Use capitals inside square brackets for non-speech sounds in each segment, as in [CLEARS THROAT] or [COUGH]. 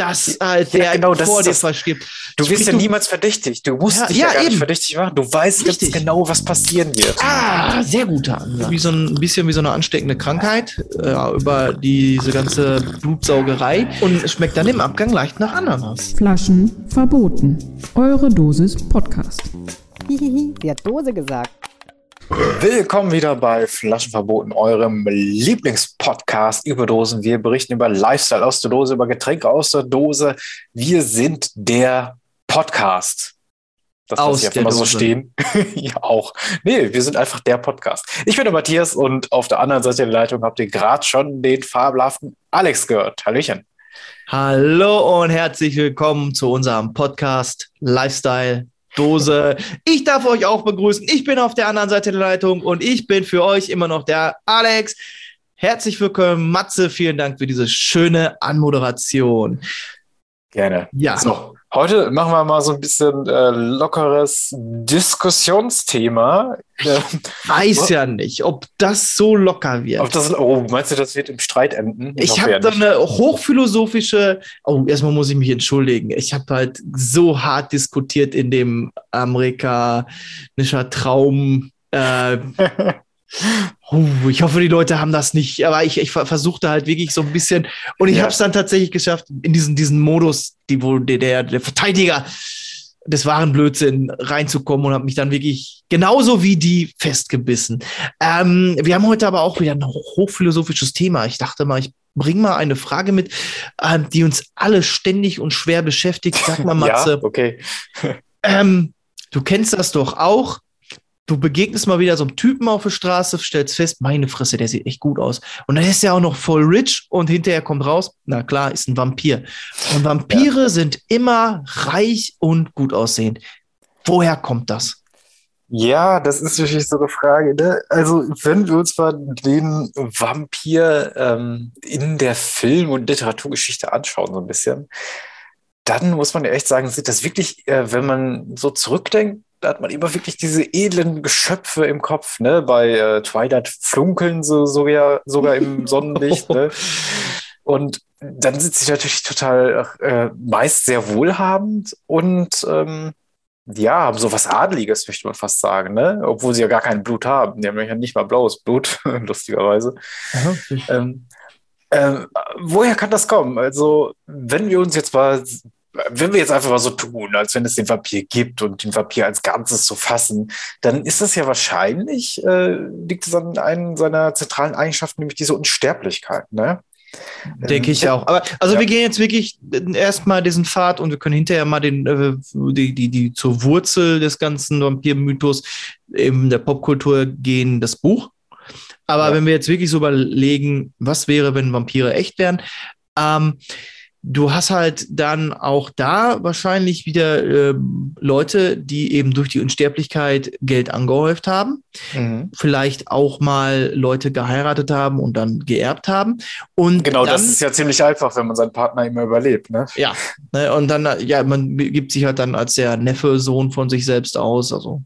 dass halt der Ja, genau, das vor ist dir das. verstirbt. Du wirst ja niemals verdächtig. Du musst Ja, dich ja, ja, gar nicht eben. verdächtig machen. Du weißt ganz Richtig. genau, was passieren wird. Ah, sehr guter Ansatz. Wie so ein bisschen wie so eine ansteckende Krankheit äh, über diese ganze Blutsaugerei und es schmeckt dann im Abgang leicht nach Ananas. Flaschen verboten. Eure Dosis Podcast. Hihihi, sie hat Dose gesagt. Willkommen wieder bei Flaschenverboten, eurem Lieblingspodcast über Dosen. Wir berichten über Lifestyle aus der Dose, über Getränke aus der Dose. Wir sind der Podcast. Das Aus lasse ich einfach mal so stehen. [LAUGHS] ja, auch. Nee, wir sind einfach der Podcast. Ich bin der Matthias und auf der anderen Seite der Leitung habt ihr gerade schon den fabelhaften Alex gehört. Hallöchen. Hallo und herzlich willkommen zu unserem Podcast Lifestyle Dose. Ich darf euch auch begrüßen. Ich bin auf der anderen Seite der Leitung und ich bin für euch immer noch der Alex. Herzlich willkommen, Matze. Vielen Dank für diese schöne Anmoderation. Gerne. Ja. So, heute machen wir mal so ein bisschen äh, lockeres Diskussionsthema. Äh, Weiß ja nicht, ob das so locker wird. Ob das, oh, meinst du, das wird im Streit enden? Ich hoffe habe da eine hochphilosophische, oh, erstmal muss ich mich entschuldigen. Ich habe halt so hart diskutiert in dem amerikanischer Traum. Äh, [LAUGHS] uh, ich hoffe, die Leute haben das nicht, aber ich, ich ver- versuchte halt wirklich so ein bisschen und ich Ja. habe es dann tatsächlich geschafft, in diesen, diesen Modus, die wohl der, der, Verteidiger des wahren Blödsinn reinzukommen und habe mich dann wirklich genauso wie die festgebissen. Ähm, wir haben heute aber auch wieder ein hoch- hochphilosophisches Thema. Ich dachte mal, ich bringe mal eine Frage mit, ähm, die uns alle ständig und schwer beschäftigt. Sag mal, [LAUGHS] Matze, Ja, okay. ähm, du kennst das doch auch. Du begegnest mal wieder so einem Typen auf der Straße, stellst fest, meine Fresse, der sieht echt gut aus. Und dann ist er auch noch voll rich und hinterher kommt raus, na klar, ist ein Vampir. Und Vampire sind immer reich und gut aussehend. Woher kommt das? Ja, das ist natürlich so eine Frage. Ne? Also, wenn wir uns mal den Vampir ähm, in der Film- und Literaturgeschichte anschauen, so ein bisschen, dann muss man ja echt sagen, sind das wirklich, äh, wenn man so zurückdenkt, da hat man immer wirklich diese edlen Geschöpfe im Kopf. Ne? Bei äh, Twilight flunkeln sie sogar, sogar im [LAUGHS] Sonnenlicht. ne? Und dann sind sie natürlich total äh, meist sehr wohlhabend und ähm, ja, haben so was Adliges, möchte man fast sagen, ne? Obwohl sie ja gar kein Blut haben. Die haben ja nicht mal blaues Blut, [LAUGHS] lustigerweise. Ähm, ähm, woher kann das kommen? Also, wenn wir uns jetzt mal, wenn wir jetzt einfach mal so tun, als wenn es den Vampir gibt und den Vampir als Ganzes zu fassen, dann ist das ja wahrscheinlich, äh, liegt es an einem seiner zentralen Eigenschaften, nämlich diese Unsterblichkeit, ne? Denke ich Ähm, auch. Aber also ja. wir gehen jetzt wirklich erstmal diesen Pfad und wir können hinterher mal den, äh, die, die, die zur Wurzel des ganzen Vampir-Mythos in der Popkultur gehen, das Buch. Aber Ja. wenn wir jetzt wirklich so überlegen, was wäre, wenn Vampire echt wären, ähm, du hast halt dann auch da wahrscheinlich wieder ähm, Leute, die eben durch die Unsterblichkeit Geld angehäuft haben Mhm. vielleicht auch mal Leute geheiratet haben und dann geerbt haben. Und Genau, dann, das ist ja ziemlich einfach, wenn man seinen Partner immer überlebt, ne? ja, ne, und dann, ja, man gibt sich halt dann als der Neffe, Sohn von sich selbst aus. Also,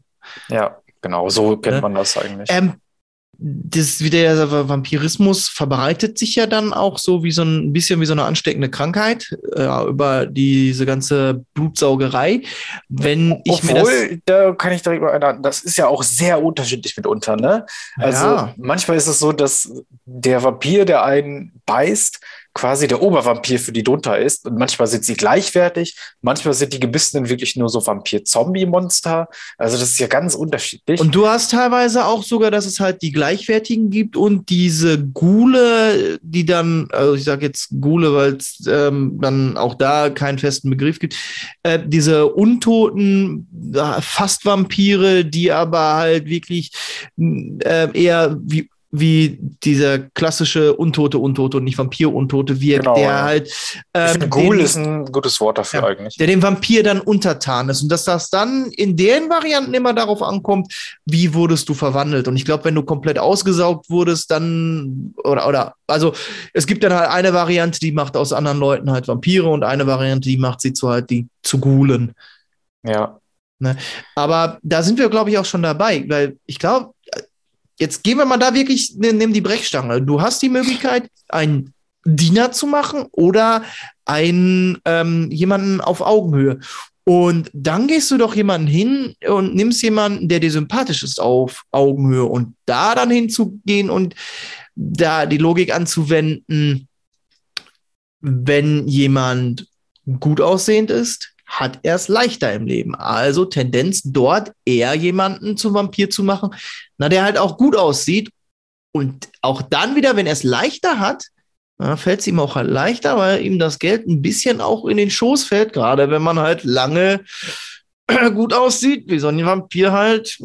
Ja, genau, so kennt Ne? man das eigentlich. ähm, das wieder der Vampirismus verbreitet sich ja dann auch so wie so ein bisschen wie so eine ansteckende Krankheit äh, über diese ganze Blutsaugerei. Wenn ich mir das, Obwohl, da kann ich direkt mal erinnern, das ist ja auch sehr unterschiedlich mitunter, ne? Also Ja. manchmal ist es so, dass der Vampir, der einen beißt, quasi der Obervampir für die drunter ist. Und manchmal sind sie gleichwertig, manchmal sind die Gebissenen wirklich nur so Vampir-Zombie-Monster. Also das ist ja ganz unterschiedlich. Und du hast teilweise auch sogar, dass es halt die Gleichwertigen gibt und diese Gule, die dann, also ich sage jetzt Gule, weil es ähm, dann auch da keinen festen Begriff gibt, äh, diese untoten, äh, fast Vampire, die aber halt wirklich äh, eher wie wie dieser klassische Untote Untote und nicht Vampir-Untote wirkt, Genau, der ja. halt ich ähm, finde, Ghoul den- ist ein gutes Wort dafür Ja. eigentlich. der dem Vampir dann untertan ist und dass das dann in den Varianten immer darauf ankommt, wie wurdest du verwandelt. Und ich glaube, wenn du komplett ausgesaugt wurdest, dann oder oder also es gibt dann halt eine Variante, die macht aus anderen Leuten halt Vampire und eine Variante, die macht sie zu halt die zu Gulen. Ja. Aber da sind wir, glaube ich, auch schon dabei, weil ich glaube, jetzt gehen wir mal da wirklich, ne- nimm die Brechstange. Du hast die Möglichkeit, einen Diener zu machen oder einen ähm, jemanden auf Augenhöhe. Und dann gehst du doch jemanden hin und nimmst jemanden, der dir sympathisch ist auf Augenhöhe und da dann hinzugehen und da die Logik anzuwenden, wenn jemand gut aussehend ist, hat er es leichter im Leben. Also Tendenz dort eher jemanden zum Vampir zu machen, na, der halt auch gut aussieht. Und auch dann wieder, wenn er es leichter hat, fällt es ihm auch halt leichter, weil ihm das Geld ein bisschen auch in den Schoß fällt, gerade wenn man halt lange [CLEARS THROAT] gut aussieht, wie so ein Vampir halt,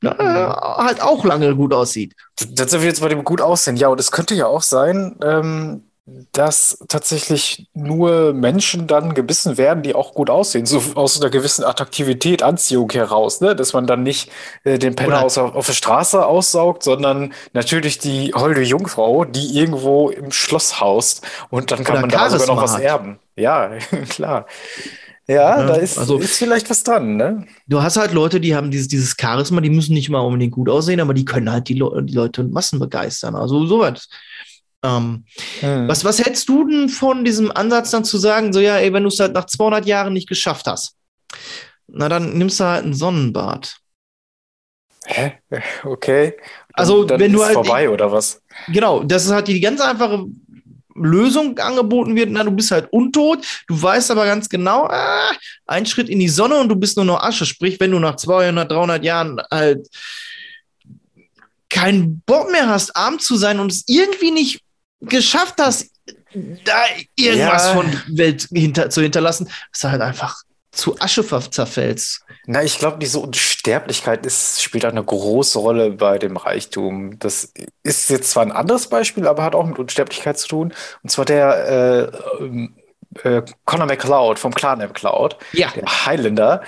na, hm, halt auch lange gut aussieht. Das sind wir jetzt bei dem gut aussehen. Ja, und es könnte ja auch sein, ähm, dass tatsächlich nur Menschen dann gebissen werden, die auch gut aussehen, so aus einer gewissen Attraktivität, Anziehung heraus, ne? dass man dann nicht äh, den Penner aus, auf der Straße aussaugt, sondern natürlich die holde Jungfrau, die irgendwo im Schloss haust und dann kann man da sogar noch was erben. Ja, [LAUGHS] klar. Ja, ja, da ist, also, ist vielleicht was dran, ne? Du hast halt Leute, die haben dieses, dieses Charisma, die müssen nicht mal unbedingt gut aussehen, aber die können halt die, Le die Leute und Massen begeistern. Also soweit. Ähm, hm. was, was hältst du denn von diesem Ansatz dann zu sagen, so ja, ey, wenn du es halt nach 200 Jahren nicht geschafft hast, na dann nimmst du halt ein Sonnenbad. Hä? Okay. also, dann wenn du halt. vorbei oder was? Genau, das ist halt die ganz einfache Lösung angeboten wird, na, du bist halt untot, du weißt aber ganz genau, ah, ein Schritt in die Sonne und du bist nur noch Asche. Sprich, wenn du nach 200, 300 Jahren halt keinen Bock mehr hast, arm zu sein und es irgendwie nicht geschafft hast, da irgendwas ja. von Welt hinter, zu hinterlassen, du halt einfach zu Asche zerfällst. Na, ich glaube, diese Unsterblichkeit ist, spielt eine große Rolle bei dem Reichtum. Das ist jetzt zwar ein anderes Beispiel, aber hat auch mit Unsterblichkeit zu tun. Und zwar der äh, äh, Conor McCloud vom Clan McCloud, ja. der Highlander,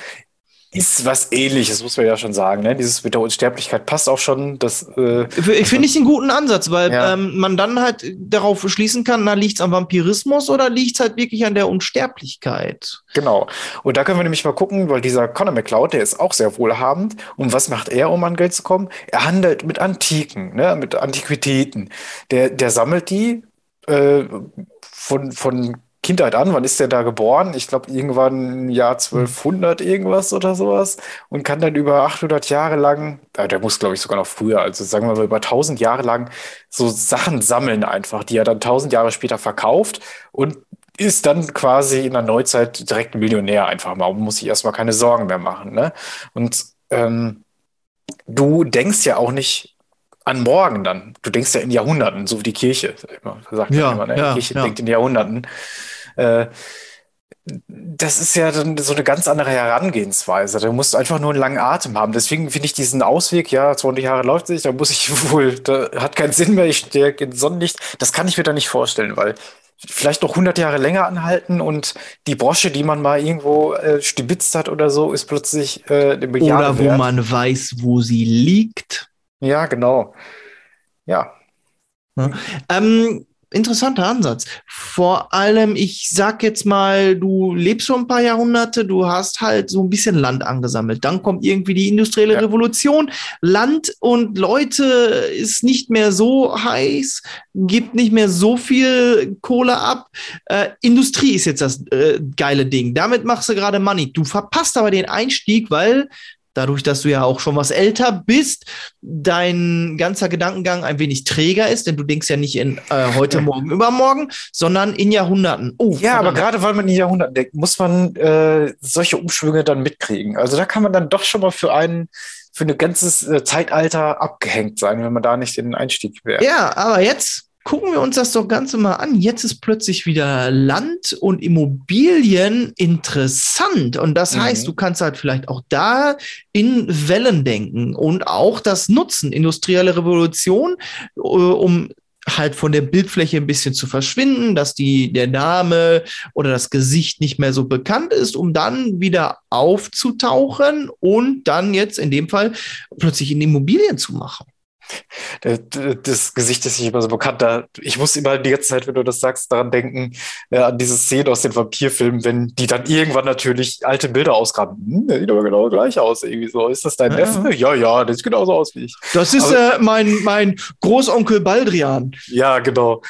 ist was ähnliches, muss man ja schon sagen. Ne? Dieses mit der Unsterblichkeit passt auch schon. Das, äh, ich finde ich einen guten Ansatz, weil ja. ähm, man dann halt darauf schließen kann, na, liegt es am Vampirismus oder liegt es halt wirklich an der Unsterblichkeit? Genau. Und da können wir nämlich mal gucken, weil dieser Conor McCloud, der ist auch sehr wohlhabend. Und was macht er, um an Geld zu kommen? Er handelt mit Antiken, ne? mit Antiquitäten. Der, der sammelt die äh, von, von Kindheit an. Wann ist der da geboren? Ich glaube, irgendwann im Jahr 1200 irgendwas oder sowas. Und kann dann über 800 Jahre lang, äh, der muss, glaube ich, sogar noch früher, also sagen wir mal über 1000 Jahre lang, so Sachen sammeln einfach, die er dann 1000 Jahre später verkauft und ist dann quasi in der Neuzeit direkt ein Millionär einfach mal und muss sich erstmal keine Sorgen mehr machen. Ne? Und ähm, du denkst ja auch nicht an morgen dann. Du denkst ja in Jahrhunderten, so wie die Kirche. Sagt ja, immer, ne? ja, die Kirche ja. denkt in Jahrhunderten. Äh, das ist ja dann so eine ganz andere Herangehensweise. Da musst du einfach nur einen langen Atem haben. Deswegen finde ich diesen Ausweg, ja, 20 Jahre läuft sich, da muss ich [LAUGHS] wohl, da hat keinen Sinn mehr, ich stehe in Sonnenlicht. Das kann ich mir da nicht vorstellen, weil vielleicht noch 100 Jahre länger anhalten und die Brosche, die man mal irgendwo äh, stibitzt hat oder so, ist plötzlich äh, eine Milliarde Oder wo wert. man weiß, wo sie liegt. Ja, genau. Ja. ja. Ähm, interessanter Ansatz. Vor allem, ich sag jetzt mal, du lebst schon ein paar Jahrhunderte, du hast halt so ein bisschen Land angesammelt. Dann kommt irgendwie die industrielle ja. Revolution. Land und Leute ist nicht mehr so heiß, gibt nicht mehr so viel Kohle ab. Äh, Industrie ist jetzt das äh, geile Ding. Damit machst du gerade Money. Du verpasst aber den Einstieg, weil dadurch, dass du ja auch schon was älter bist, dein ganzer Gedankengang ein wenig träger ist, denn du denkst ja nicht in äh, heute, morgen, übermorgen, sondern in Jahrhunderten. Oh, ja, aber gerade weil man in Jahrhunderten denkt, muss man äh, solche Umschwünge dann mitkriegen. Also da kann man dann doch schon mal für einen für ein ganzes äh, Zeitalter abgehängt sein, wenn man da nicht den Einstieg wäre. Ja, aber jetzt gucken wir uns das doch Ganze mal an. Jetzt ist plötzlich wieder Land und Immobilien interessant. Und das mhm. heißt, du kannst halt vielleicht auch da in Wellen denken und auch das nutzen. Industrielle Revolution, äh, um halt von der Bildfläche ein bisschen zu verschwinden, dass die, der Name oder das Gesicht nicht mehr so bekannt ist, um dann wieder aufzutauchen und dann jetzt in dem Fall plötzlich in Immobilien zu machen. Äh, das Gesicht ist nicht immer so bekannt. Da, ich muss immer die ganze Zeit, wenn du das sagst, daran denken, äh, an diese Szene aus den Vampirfilmen, wenn die dann irgendwann natürlich alte Bilder ausgraben. Hm, der sieht aber genau gleich aus, irgendwie so. Ist das dein ja. Neffe? Ja, ja, der sieht genauso aus wie ich. Das ist aber, äh, mein, mein Großonkel Baldrian. Ja, genau.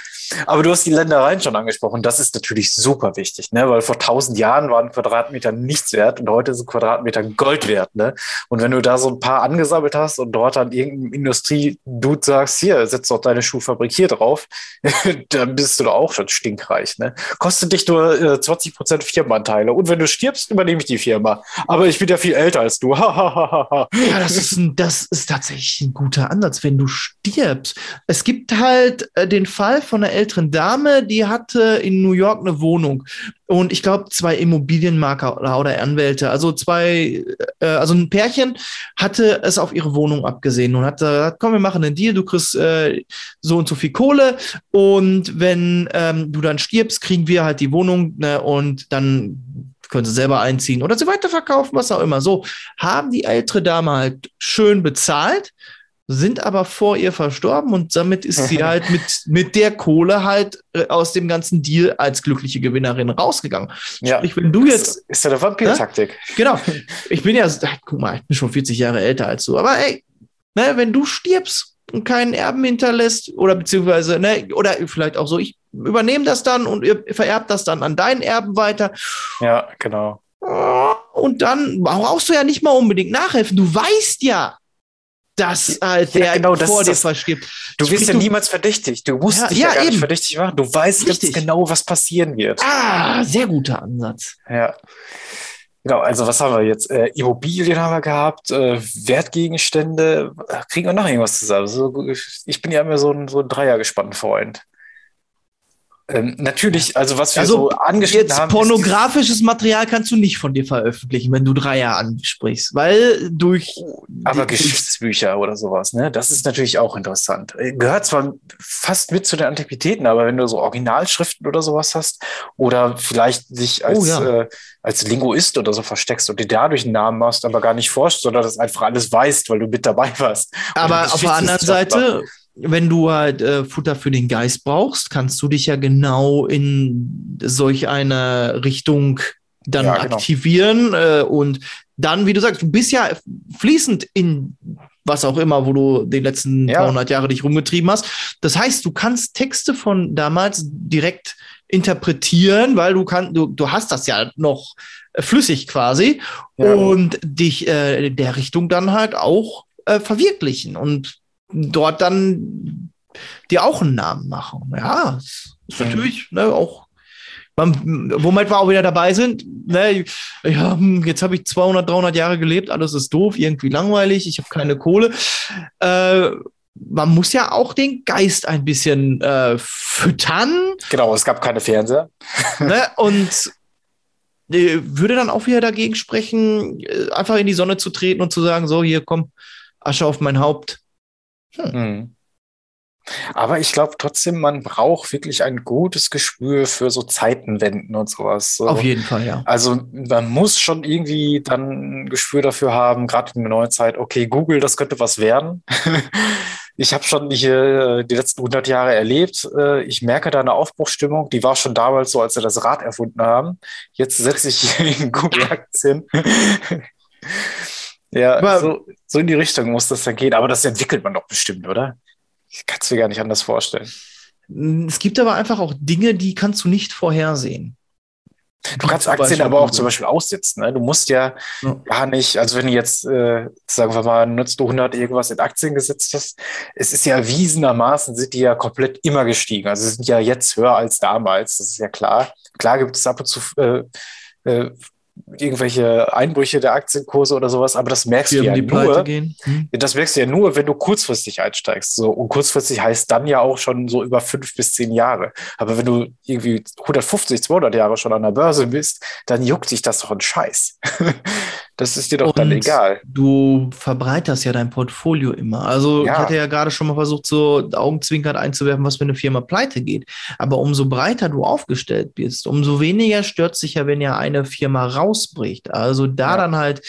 Aber du hast die Ländereien schon angesprochen. Das ist natürlich super wichtig, ne? weil vor tausend Jahren waren Quadratmeter nichts wert und heute sind Quadratmeter Gold wert. Ne? Und wenn du da so ein paar angesammelt hast und dort an irgendeinem Industrie-Dude sagst, hier, setz doch deine Schuhfabrik hier drauf, [LAUGHS] dann bist du doch auch schon stinkreich. Ne? Kostet dich nur äh, 20 Prozent Firmenanteile. Und wenn du stirbst, übernehme ich die Firma. Aber ich bin ja viel älter als du. [LAUGHS] ja, das ist, ein, das ist tatsächlich ein guter Ansatz, wenn du stirbst. Es gibt halt äh, den Fall von einer älteren Dame, die hatte in New York eine Wohnung und ich glaube zwei Immobilienmarker oder, oder Anwälte, also zwei, äh, also ein Pärchen hatte es auf ihre Wohnung abgesehen und hat gesagt, komm, wir machen einen Deal, du kriegst äh, so und so viel Kohle und wenn ähm, du dann stirbst, kriegen wir halt die Wohnung ne, und dann können sie selber einziehen oder sie weiterverkaufen, was auch immer. So haben die ältere Dame halt schön bezahlt sind aber vor ihr verstorben und damit ist sie [LAUGHS] halt mit, mit der Kohle halt äh, aus dem ganzen Deal als glückliche Gewinnerin rausgegangen. Ja. Sprich, wenn du jetzt. Ist, ist ja eine Vampir-Taktik. Ne? Genau. Ich bin ja, guck mal, ich bin schon 40 Jahre älter als du, aber ey, ne, wenn du stirbst und keinen Erben hinterlässt oder beziehungsweise, ne, oder vielleicht auch so, ich übernehme das dann und vererbt das dann an deinen Erben weiter. Ja, genau. Und dann brauchst du ja nicht mal unbedingt nachhelfen. Du weißt ja, dass halt der ja, genau, vor dir verstirbt. Du wirst ja niemals verdächtigt. Du musst ja, dich ja, ja gar eben. nicht verdächtig machen. Du weißt Richtig. ganz genau, was passieren wird. Ah, sehr guter Ansatz. Ja. Genau, also was haben wir jetzt? Äh, Immobilien haben wir gehabt, äh, Wertgegenstände. Kriegen wir noch irgendwas zusammen? So, ich bin ja immer so ein, so ein Dreier gespannten Freund. Ähm, natürlich, also was wir also so angeschnitten jetzt haben. Pornografisches Material kannst du nicht von dir veröffentlichen, wenn du Dreier ansprichst, weil durch. Aber Geschichtsbücher oder sowas, ne? Das ist natürlich auch interessant. Äh, gehört zwar fast mit zu den Antiquitäten, aber wenn du so Originalschriften oder sowas hast oder vielleicht dich als, oh, ja. äh, als Linguist oder so versteckst und dir dadurch einen Namen machst, aber gar nicht forschst, sondern das einfach alles weißt, weil du mit dabei warst. Aber auf der anderen Seite wenn du halt äh, Futter für den Geist brauchst, kannst du dich ja genau in solch eine Richtung dann ja, genau. aktivieren äh, und dann, wie du sagst, du bist ja fließend in was auch immer, wo du die letzten ja. 200 Jahre dich rumgetrieben hast. Das heißt, du kannst Texte von damals direkt interpretieren, weil du kannst, du, du hast das ja noch flüssig quasi ja. und dich äh, der Richtung dann halt auch äh, verwirklichen und dort dann dir auch einen Namen machen. Ja, ist mhm. natürlich ne, auch, womit wir auch wieder dabei sind. Ne, ja, hm, jetzt habe ich 200, 300 Jahre gelebt, alles ist doof, irgendwie langweilig, ich habe keine Kohle. Äh, man muss ja auch den Geist ein bisschen äh, füttern. Genau, es gab keine Fernseher. [LAUGHS] ne, und äh, würde dann auch wieder dagegen sprechen, äh, einfach in die Sonne zu treten und zu sagen, so, hier komm, Asche auf mein Haupt. Hm. hm. Aber ich glaube trotzdem, man braucht wirklich ein gutes Gespür für so Zeitenwenden und sowas. So. Auf jeden Fall, ja. Also man muss schon irgendwie dann ein Gespür dafür haben, gerade in der neuen Zeit, okay, Google, das könnte was werden. [LAUGHS] ich habe schon die, äh, die letzten 100 Jahre erlebt. Äh, ich merke da eine Aufbruchsstimmung, die war schon damals so, als sie das Rad erfunden haben. Jetzt setze ich in Google-Aktien. Ja, aber, so, so in die Richtung muss das dann gehen. Aber das entwickelt man doch bestimmt, oder? Ich kann es mir gar nicht anders vorstellen. Es gibt aber einfach auch Dinge, die kannst du nicht vorhersehen. Du kannst Aktien aber auch zum Beispiel aussitzen. Ne? Du musst ja, ja, gar nicht, also wenn du jetzt, äh, sagen wir mal, nutzt du 100 irgendwas in Aktien gesetzt hast, es ist ja erwiesenermaßen, sind die ja komplett immer gestiegen. Also sie sind ja jetzt höher als damals, das ist ja klar. Klar gibt es ab und zu äh, äh, irgendwelche Einbrüche der Aktienkurse oder sowas, aber das merkst Firmen, du ja nur. Hm. Das merkst du ja nur, wenn du kurzfristig einsteigst. So, und kurzfristig heißt dann ja auch schon so über fünf bis zehn Jahre. Aber wenn du irgendwie 150, 200 Jahre schon an der Börse bist, dann juckt sich das doch ein Scheiß. [LAUGHS] Das ist dir doch und dann egal. Du verbreiterst ja dein Portfolio immer. Also ja. ich hatte ja gerade schon mal versucht, so Augenzwinkern einzuwerfen, was wenn eine Firma pleite geht. Aber umso breiter du aufgestellt bist, umso weniger stört sich ja, wenn ja eine Firma rausbricht. Also da ja. dann halt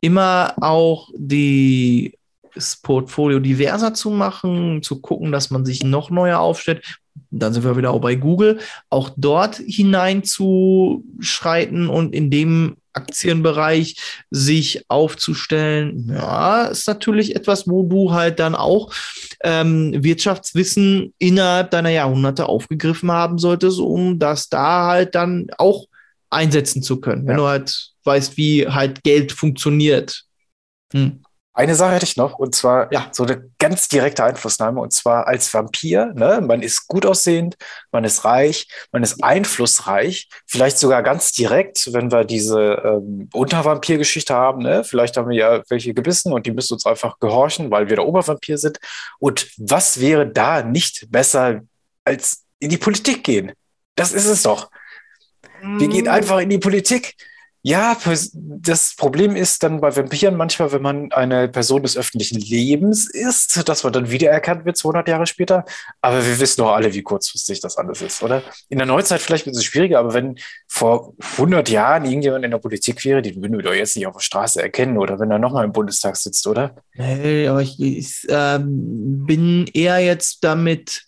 immer auch die das Portfolio diverser zu machen, zu gucken, dass man sich noch neuer aufstellt. Dann sind wir wieder auch bei Google, auch dort hineinzuschreiten und in dem Aktienbereich sich aufzustellen, ja, ist natürlich etwas, wo du halt dann auch ähm, Wirtschaftswissen innerhalb deiner Jahrhunderte aufgegriffen haben solltest, um das da halt dann auch einsetzen zu können, wenn Ja. du halt weißt, wie halt Geld funktioniert. Hm. Eine Sache hätte ich noch, und zwar Ja. so eine ganz direkte Einflussnahme, und zwar als Vampir. Ne? Man ist gut aussehend, man ist reich, man ist einflussreich, vielleicht sogar ganz direkt, wenn wir diese ähm, Untervampir-Geschichte haben. Ne? Vielleicht haben wir ja welche gebissen und die müssen uns einfach gehorchen, weil wir der Obervampir sind. Und was wäre da nicht besser, als in die Politik gehen? Das ist es doch. Wir gehen einfach in die Politik. Ja, das Problem ist dann bei Vampiren manchmal, wenn man eine Person des öffentlichen Lebens ist, dass man dann wiedererkannt wird 200 Jahre später. Aber wir wissen doch alle, wie kurzfristig das alles ist, oder? In der Neuzeit vielleicht wird es schwieriger, aber wenn vor 100 Jahren irgendjemand in der Politik wäre, den würden wir doch jetzt nicht auf der Straße erkennen oder wenn er nochmal im Bundestag sitzt, oder? Nee, aber ich, ich ähm, bin eher jetzt damit,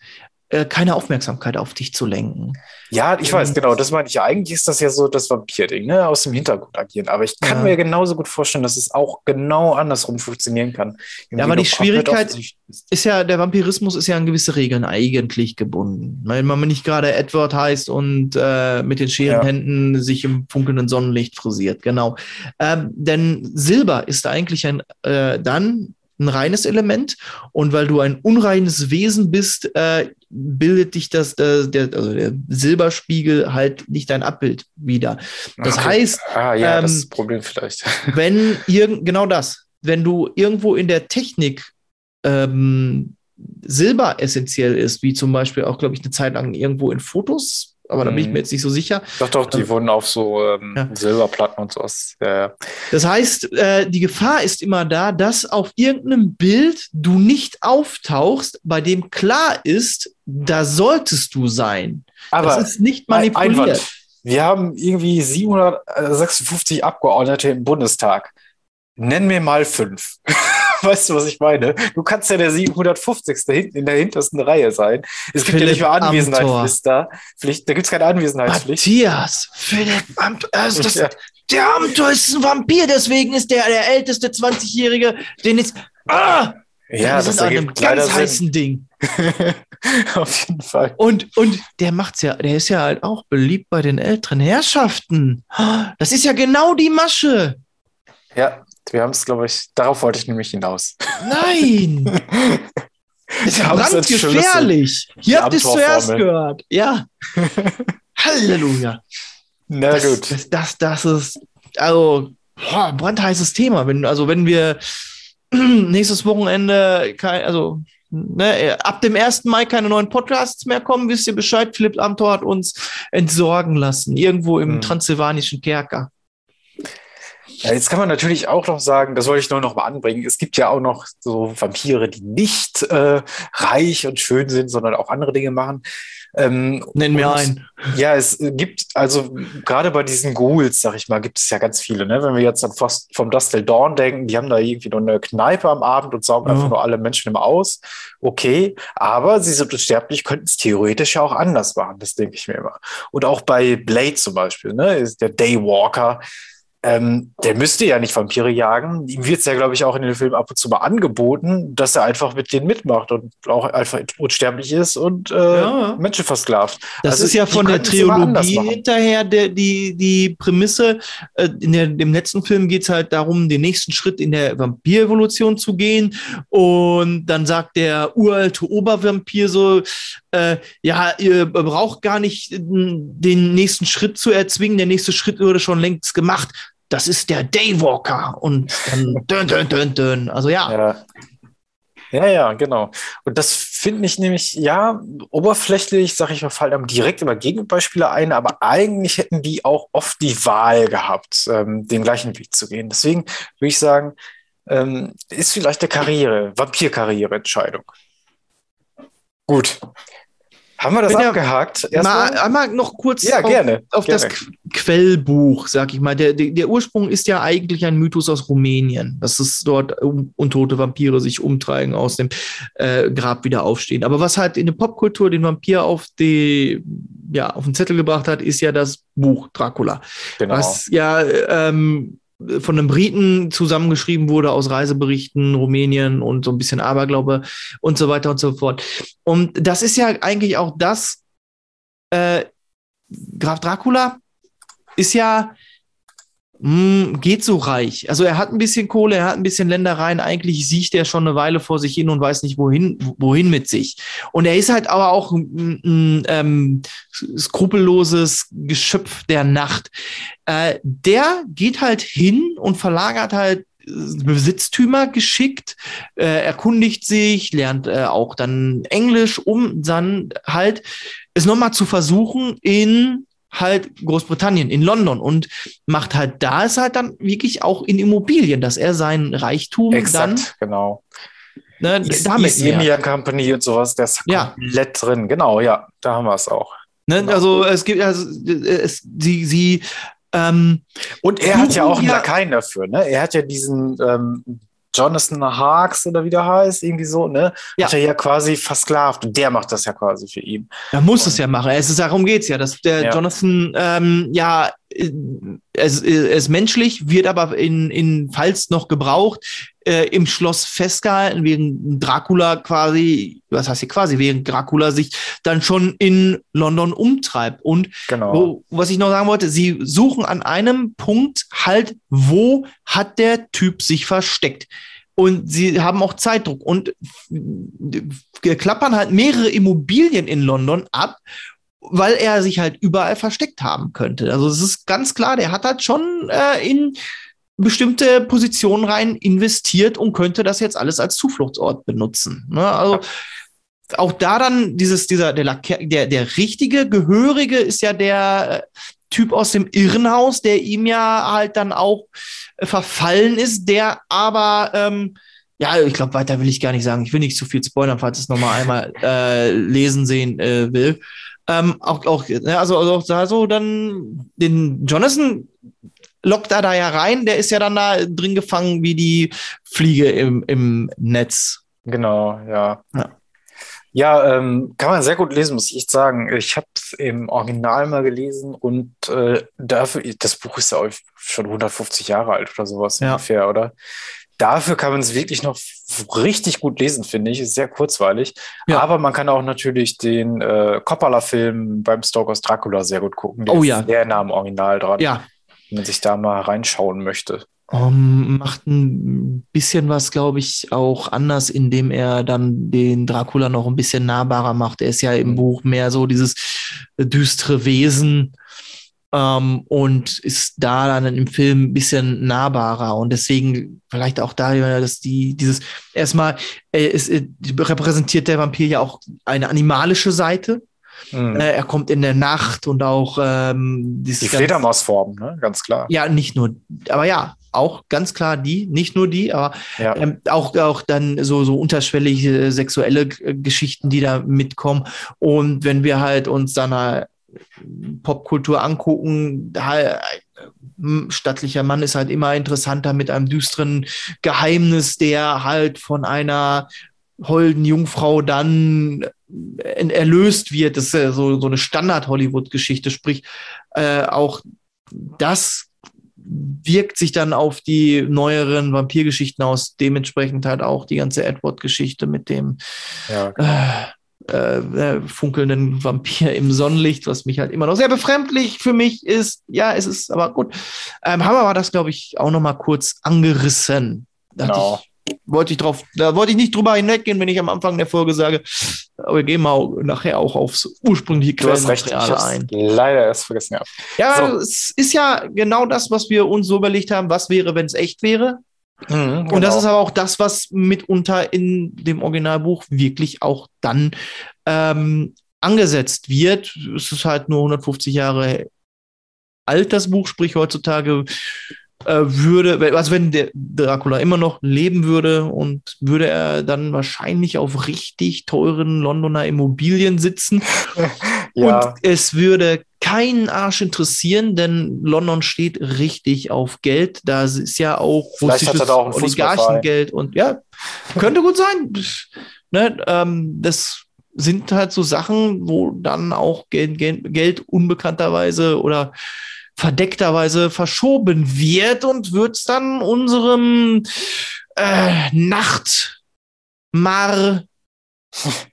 äh, keine Aufmerksamkeit auf dich zu lenken. Ja, ich weiß, Und- genau, das meine ich ja. Eigentlich ist das ja so das Vampir-Ding, ne? Aus dem Hintergrund agieren. Aber ich kann Ja. mir genauso gut vorstellen, dass es auch genau andersrum funktionieren kann. Ja, aber die komplett Schwierigkeit- bist. Ist ja, der Vampirismus ist ja an gewisse Regeln eigentlich gebunden. Weil man nicht gerade Edward heißt und äh, mit den Scherenhänden sich im funkelnden Sonnenlicht frisiert. Genau. Ähm, denn Silber ist eigentlich ein, äh, dann ein reines Element. Und weil du ein unreines Wesen bist, äh, bildet dich das, äh, der, also der Silberspiegel halt nicht dein Abbild wieder. Das Okay. heißt, Ah, ja, das ähm, ist das Problem vielleicht. [LAUGHS] wenn irgend, genau das, wenn du irgendwo in der Technik ähm, Silber essentiell ist, wie zum Beispiel auch, glaube ich, eine Zeit lang irgendwo in Fotos, aber da bin ich Mhm. mir jetzt nicht so sicher. Doch, doch, die ähm, wurden auf so ähm, ja. Silberplatten und sowas. Ja. Das heißt, äh, die Gefahr ist immer da, dass auf irgendeinem Bild du nicht auftauchst, bei dem klar ist, da solltest du sein. Aber das ist nicht ein- Einwand. manipuliert. Wir haben irgendwie 756 Abgeordnete im Bundestag. Nenn mir mal fünf. [LAUGHS] [LAUGHS] Weißt du, was ich meine? Du kannst ja der 750. hinten in der hintersten Reihe sein. Es gibt ja Philipp nicht mehr. Anwesenheitspflicht da. Pflicht, da gibt es keine Anwesenheitspflicht. Matthias, Philipp Amthor, also das, Ja. der Amthor ist ein Vampir, deswegen ist der der älteste 20-Jährige, den ist. Ah! Ja, das sind an einem ergibt leider ganz Sinn. heißen Ding. [LAUGHS] Auf jeden Fall. Und, und der macht's ja, der ist ja halt auch beliebt bei den älteren Herrschaften. Das ist ja genau die Masche. Ja, wir haben es, glaube ich, darauf wollte ich nämlich hinaus. Nein! [LAUGHS] Das ist ja brandgefährlich. Ihr habt es zuerst gehört. Ja. [LAUGHS] Halleluja. Na das, gut. Das, das, das ist, also, boah, brandheißes Thema. Wenn, also, wenn wir [CLEARS THROAT] nächstes Wochenende, kein, also, ne, ab dem 1. Mai keine neuen Podcasts mehr kommen, wisst ihr Bescheid. Philipp Amthor hat uns entsorgen lassen, irgendwo im Hm. transsilvanischen Kerker. Ja, jetzt kann man natürlich auch noch sagen, das wollte ich nur noch mal anbringen, es gibt ja auch noch so Vampire, die nicht äh, reich und schön sind, sondern auch andere Dinge machen. Ähm, Nenn mir und- einen. Ja, es gibt, also gerade bei diesen Ghouls, sag ich mal, gibt es ja ganz viele. Ne? Wenn wir jetzt an Frost, vom Dust Till Dawn denken, die haben da irgendwie nur eine Kneipe am Abend und saugen Ja. einfach nur alle Menschen immer aus. Okay, aber sie sind unsterblich, könnten es theoretisch ja auch anders machen, das denke ich mir immer. Und auch bei Blade zum Beispiel, ne, ist der Daywalker, ähm, der müsste ja nicht Vampire jagen. Ihm wird es ja, glaube ich, auch in den Filmen ab und zu mal angeboten, dass er einfach mit denen mitmacht und auch einfach unsterblich ist und äh, Ja. Menschen versklavt. Das Also, ist ja von der Trilogie hinterher der, die, die Prämisse. Äh, in der, dem letzten Film geht es halt darum, den nächsten Schritt in der Vampirevolution zu gehen. Und dann sagt der uralte Obervampir so, äh, ja, ihr braucht gar nicht äh, den nächsten Schritt zu erzwingen. Der nächste Schritt wurde schon längst gemacht. Das ist der Daywalker. Und dann [LAUGHS] dön, dön, dön, dön. Also ja. Ja. Ja, ja, genau. Und das finde ich nämlich, ja, oberflächlich, sag ich mal, fallen einem direkt immer Gegenbeispiele ein, aber eigentlich hätten die auch oft die Wahl gehabt, ähm, den gleichen Weg zu gehen. Deswegen würde ich sagen, ähm, ist vielleicht eine Karriere, Vampir-Karriere-Entscheidung. Gut. Haben wir das er- abgehakt? Mal, Erstmal? einmal noch kurz Ja, auf, gerne, auf das gerne. Qu- Quellbuch, sag ich mal. Der, der, der Ursprung ist ja eigentlich ein Mythos aus Rumänien, dass es dort untote Vampire sich umtreiben, aus dem äh, Grab wieder aufstehen. Aber was halt in der Popkultur den Vampir auf, die, ja, auf den Zettel gebracht hat, ist ja das Buch Dracula. Genau. was ja ähm, von einem Briten zusammengeschrieben wurde aus Reiseberichten, Rumänien und so ein bisschen Aberglaube und so weiter und so fort. Und das ist ja eigentlich auch das, äh, Graf Dracula ist ja, mh, geht so reich. Also er hat ein bisschen Kohle, er hat ein bisschen Ländereien. Eigentlich sieht er schon eine Weile vor sich hin und weiß nicht, wohin, wohin mit sich. Und er ist halt aber auch ein, ein ähm, skrupelloses Geschöpf der Nacht. Äh, der geht halt hin und verlagert halt äh, Besitztümer geschickt, äh, erkundigt sich, lernt äh, auch dann Englisch, um dann halt es nochmal zu versuchen in halt Großbritannien, in London und macht halt da es halt dann wirklich auch in Immobilien, dass er sein Reichtum Exakt, genau. dann ne, East, damit East. India Company und sowas, der ist Ja. komplett drin. Genau, ja, da haben wir es auch. Ne? Genau. Also es gibt also es, sie sie ähm, Und er hat ja auch einen Lakaien dafür, ne? Er hat ja diesen ähm, Jonathan Harks oder wie der heißt, irgendwie so, ne? Ja. Hat er ja quasi versklavt und der macht das ja quasi für ihn. Er muss es ja machen. Es ist, darum geht's ja, dass der Ja. Jonathan ja, ja äh, es, äh, er ist menschlich, wird aber in, in Pfalz noch gebraucht, äh, im Schloss festgehalten, während Dracula quasi, was heißt hier quasi, während Dracula sich dann schon in London umtreibt. Und Genau. wo, was ich noch sagen wollte, sie suchen an einem Punkt halt, wo hat der Typ sich versteckt. Und sie haben auch Zeitdruck und klappern halt mehrere Immobilien in London ab, weil er sich halt überall versteckt haben könnte. Also es ist ganz klar, der hat halt schon äh, in bestimmte Positionen rein investiert und könnte das jetzt alles als Zufluchtsort benutzen. Ne? Also auch da dann dieses, dieser, der, der, der richtige Gehörige ist ja der äh, Typ aus dem Irrenhaus, der ihm ja halt dann auch äh, verfallen ist, der aber, ähm, ja, ich glaube, weiter will ich gar nicht sagen. Ich will nicht zu viel spoilern, falls es nochmal einmal äh, lesen sehen äh, will. Ähm, auch, auch, ne, also, also auch da so dann den Jonathan lockt er da ja rein, der ist ja dann da drin gefangen wie die Fliege im, im Netz. Genau, ja. Ja. Ja, ähm, kann man sehr gut lesen, muss ich echt sagen. Ich habe es im Original mal gelesen und äh, dafür, das Buch ist ja auch schon 150 Jahre alt oder sowas Ja. ungefähr, oder? Dafür kann man es wirklich noch richtig gut lesen, finde ich. Ist sehr kurzweilig. Ja. Aber man kann auch natürlich den äh, Coppola-Film beim Stokers Dracula sehr gut gucken. Der Oh ist ja. sehr nah am Original dran, Ja, wenn man sich da mal reinschauen möchte. Um, macht ein bisschen was, glaube ich, auch anders, indem er dann den Dracula noch ein bisschen nahbarer macht. Er ist ja im Mhm. Buch mehr so dieses düstere Wesen ähm, und ist da dann im Film ein bisschen nahbarer und deswegen vielleicht auch da, dass die dieses erstmal äh, ist, äh, repräsentiert der Vampir ja auch eine animalische Seite. Mhm. Äh, er kommt in der Nacht und auch ähm, Die ganze- Fledermausform, ne? Ganz klar. ja, nicht nur, aber ja, auch ganz klar die, nicht nur die, aber Ja. ähm, auch, auch dann so, so unterschwellige sexuelle äh, Geschichten, die da mitkommen. Und wenn wir halt uns dann äh, Popkultur angucken, äh, m, stattlicher Mann ist halt immer interessanter mit einem düsteren Geheimnis, der halt von einer holden Jungfrau dann äh, erlöst wird. Das ist ja so, so eine Standard-Hollywood-Geschichte, sprich äh, auch das wirkt sich dann auf die neueren Vampirgeschichten aus. Dementsprechend halt auch die ganze Edward-Geschichte mit dem Ja, äh, äh, funkelnden Vampir im Sonnenlicht, was mich halt immer noch sehr befremdlich für mich ist. Ja, es ist aber gut. Ähm, haben wir aber das, glaube ich, auch noch mal kurz angerissen. Genau. ich, wollte ich drauf, da wollte ich nicht drüber hinweggehen, wenn ich am Anfang der Folge sage, aber wir gehen mal nachher auch aufs ursprüngliche Quellenmaterial ein. leider erst vergessen. Ja. Ja, So. es ist ja genau das, was wir uns so überlegt haben, was wäre, wenn es echt wäre. Mhm, Und das genau. ist aber auch das, was mitunter in dem Originalbuch wirklich auch dann ähm, angesetzt wird. Es ist halt nur 150 Jahre alt, das Buch, sprich heutzutage äh, würde, also wenn der Dracula immer noch leben würde und würde er dann wahrscheinlich auf richtig teuren Londoner Immobilien sitzen. [LAUGHS] Ja. Und es würde keinen Arsch interessieren, denn London steht richtig auf Geld. Da ist ja auch da auch. Oligarchengeld und ja, könnte gut sein. Ne, ähm, das sind halt so Sachen, wo dann auch Geld, Geld, Geld unbekannterweise oder verdeckterweise verschoben wird und wird es dann unserem äh, Nachtmar [LAUGHS]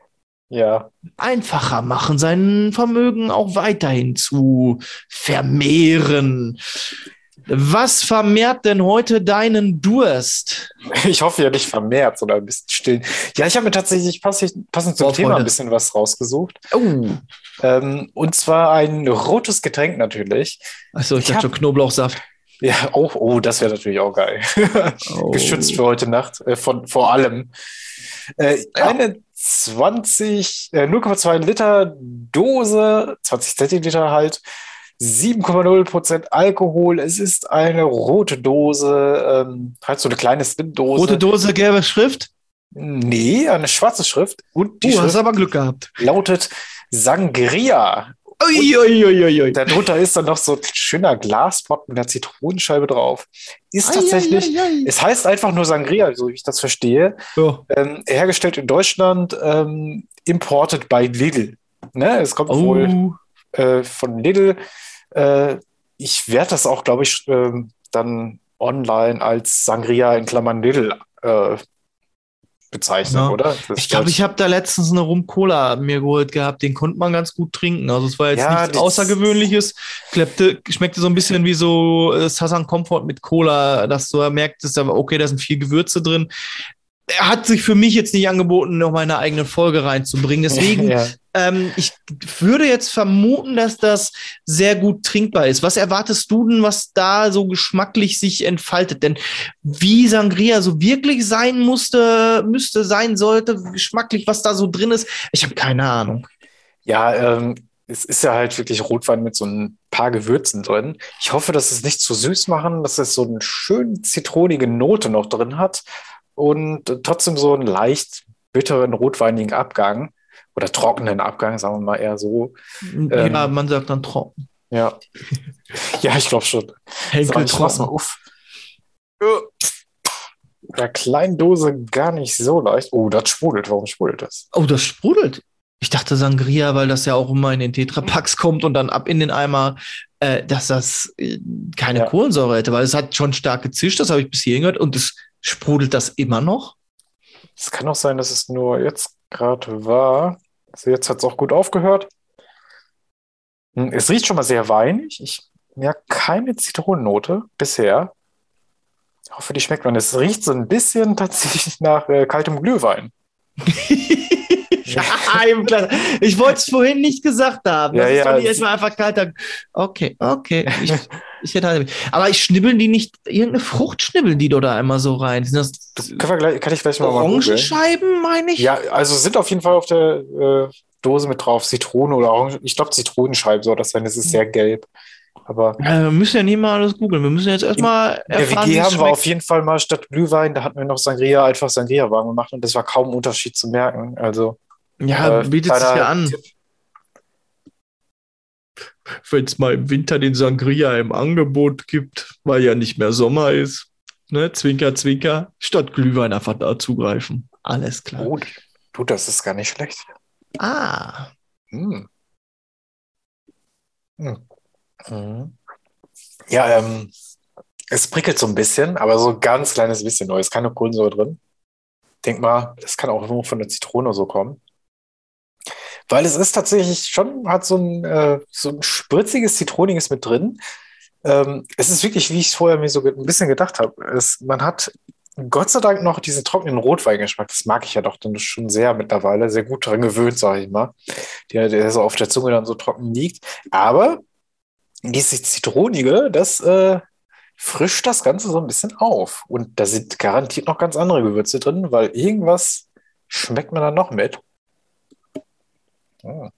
Ja. einfacher machen, sein Vermögen auch weiterhin zu vermehren. Was vermehrt denn heute deinen Durst? Ich hoffe ja nicht vermehrt, sondern ein bisschen stillen. Ja, ich habe mir tatsächlich passend, passend zum Vorfreude. Thema ein bisschen was rausgesucht. Oh, Ähm, und zwar ein rotes Getränk natürlich. achso, ich Ich dachte hab- schon Knoblauchsaft. Ja, oh, oh das wäre natürlich auch geil. [LAUGHS] Oh. Geschützt für heute Nacht, äh, von vor allem. Äh, Eine 20, äh, 0,2 Liter Dose, 20 Zentiliter halt, 7,0 Prozent Alkohol. Es ist eine rote Dose, ähm, halt so eine kleine Slim-Dose. Rote Dose, gelbe Schrift. Nee, eine schwarze Schrift. Und die hast Schrift aber Glück gehabt. lautet Sangria. Uiuiuiui. Darunter ist dann noch so ein schöner Glaspot mit einer Zitronenscheibe drauf. Ist tatsächlich, es heißt einfach nur Sangria, so wie ich das verstehe. Ja. Ähm, hergestellt in Deutschland, ähm, imported by Lidl. Ne? Es kommt wohl Oh, äh, von Lidl. Äh, ich werde das auch, glaube ich, ähm, dann online als Sangria in Klammern Lidl äh, bezeichnen, Ja. oder? Das ich glaube, ich habe da letztens eine Rum-Cola mir geholt gehabt. Den konnte man ganz gut trinken. Also es war jetzt Ja, nichts Außergewöhnliches. Schleppte, schmeckte so ein bisschen wie so äh, Sasan Comfort mit Cola, dass du merktest, aber okay, da sind viel Gewürze drin. Er hat sich für mich jetzt nicht angeboten, noch mal eine eigene Folge reinzubringen. Deswegen [LAUGHS] ja. Ähm, ich würde jetzt vermuten, dass das sehr gut trinkbar ist. Was erwartest du denn, was da so geschmacklich sich entfaltet? Denn wie Sangria so wirklich sein musste, müsste, sein sollte, geschmacklich, was da so drin ist, ich habe keine Ahnung. Ja, ähm, es ist ja halt wirklich Rotwein mit so ein paar Gewürzen drin. Ich hoffe, dass es nicht zu süß machen, dass es so eine schön zitronige Note noch drin hat und trotzdem so einen leicht bitteren rotweinigen Abgang oder trockenen Abgang, sagen wir mal eher so. ja, man sagt dann trocken. Ja, [LAUGHS] ja, ich glaube schon. So, Henkel ich mach's mal trocken. auf. Der kleinen Dose gar nicht so leicht. Oh, das sprudelt. Warum sprudelt das? Oh, das sprudelt. Ich dachte Sangria, weil das ja auch immer in den Tetrapacks kommt und dann ab in den Eimer, äh, dass das äh, keine Ja. Kohlensäure hätte, weil es hat schon stark gezischt, das habe ich bis hierhin gehört und es sprudelt das immer noch. Es kann auch sein, dass es nur jetzt gerade war. Also jetzt hat es auch gut aufgehört. Hm, Es riecht schon mal sehr weinig. Ich merke keine Zitronennote bisher. Ich hoffe, die schmeckt man. Es riecht so ein bisschen tatsächlich nach äh, kaltem Glühwein. [LAUGHS] [LAUGHS] ja. Ich wollte es vorhin nicht gesagt haben. Das Ja, ist ja, doch nicht erstmal einfach kalter. Okay, okay. Ich, [LAUGHS] ich hätte halt, aber ich schnibbeln die nicht, irgendeine Frucht schnibbeln die doch da einmal so rein. Sind das, Das wir gleich, kann ich gleich mal. Orangenscheiben, meine ich? Ja, also sind auf jeden Fall auf der äh, Dose mit drauf Zitrone oder Orange. Ich glaube, Zitronenscheiben soll das sein. Es ist sehr gelb. Aber Äh, wir müssen ja nicht mal alles googeln. Wir müssen jetzt erstmal in der erfahren, WG haben wir auf jeden Fall mal statt Glühwein, da hatten wir noch Sangria, einfach Sangria warm gemacht und das war kaum ein Unterschied zu merken. Also Ja, äh, bietet sich ja an. Wenn es mal im Winter den Sangria im Angebot gibt, weil ja nicht mehr Sommer ist. Ne? Zwinker, zwinker. Statt Glühwein einfach da zugreifen. Alles klar. Oh, du, das ist gar nicht schlecht. Ah. Hm. Hm. Mhm. Ja, ähm, es prickelt so ein bisschen, aber so ein ganz kleines bisschen neu. Ist keine Kohlensäure drin. Denk mal, das kann auch nur von der Zitrone so kommen. Weil es ist tatsächlich schon, hat so ein, äh, so ein spritziges, zitroniges mit drin. Ähm, es ist wirklich, wie ich es vorher mir so ein bisschen gedacht habe. Man hat Gott sei Dank noch diesen trockenen Rotweingeschmack. Das mag ich ja doch dann schon sehr mittlerweile. Sehr gut daran gewöhnt, sage ich mal. Der, der so auf der Zunge dann so trocken liegt. Aber dieses Zitronige, das äh, frischt das Ganze so ein bisschen auf. Und da sind garantiert noch ganz andere Gewürze drin, weil irgendwas schmeckt man dann noch mit. Ah.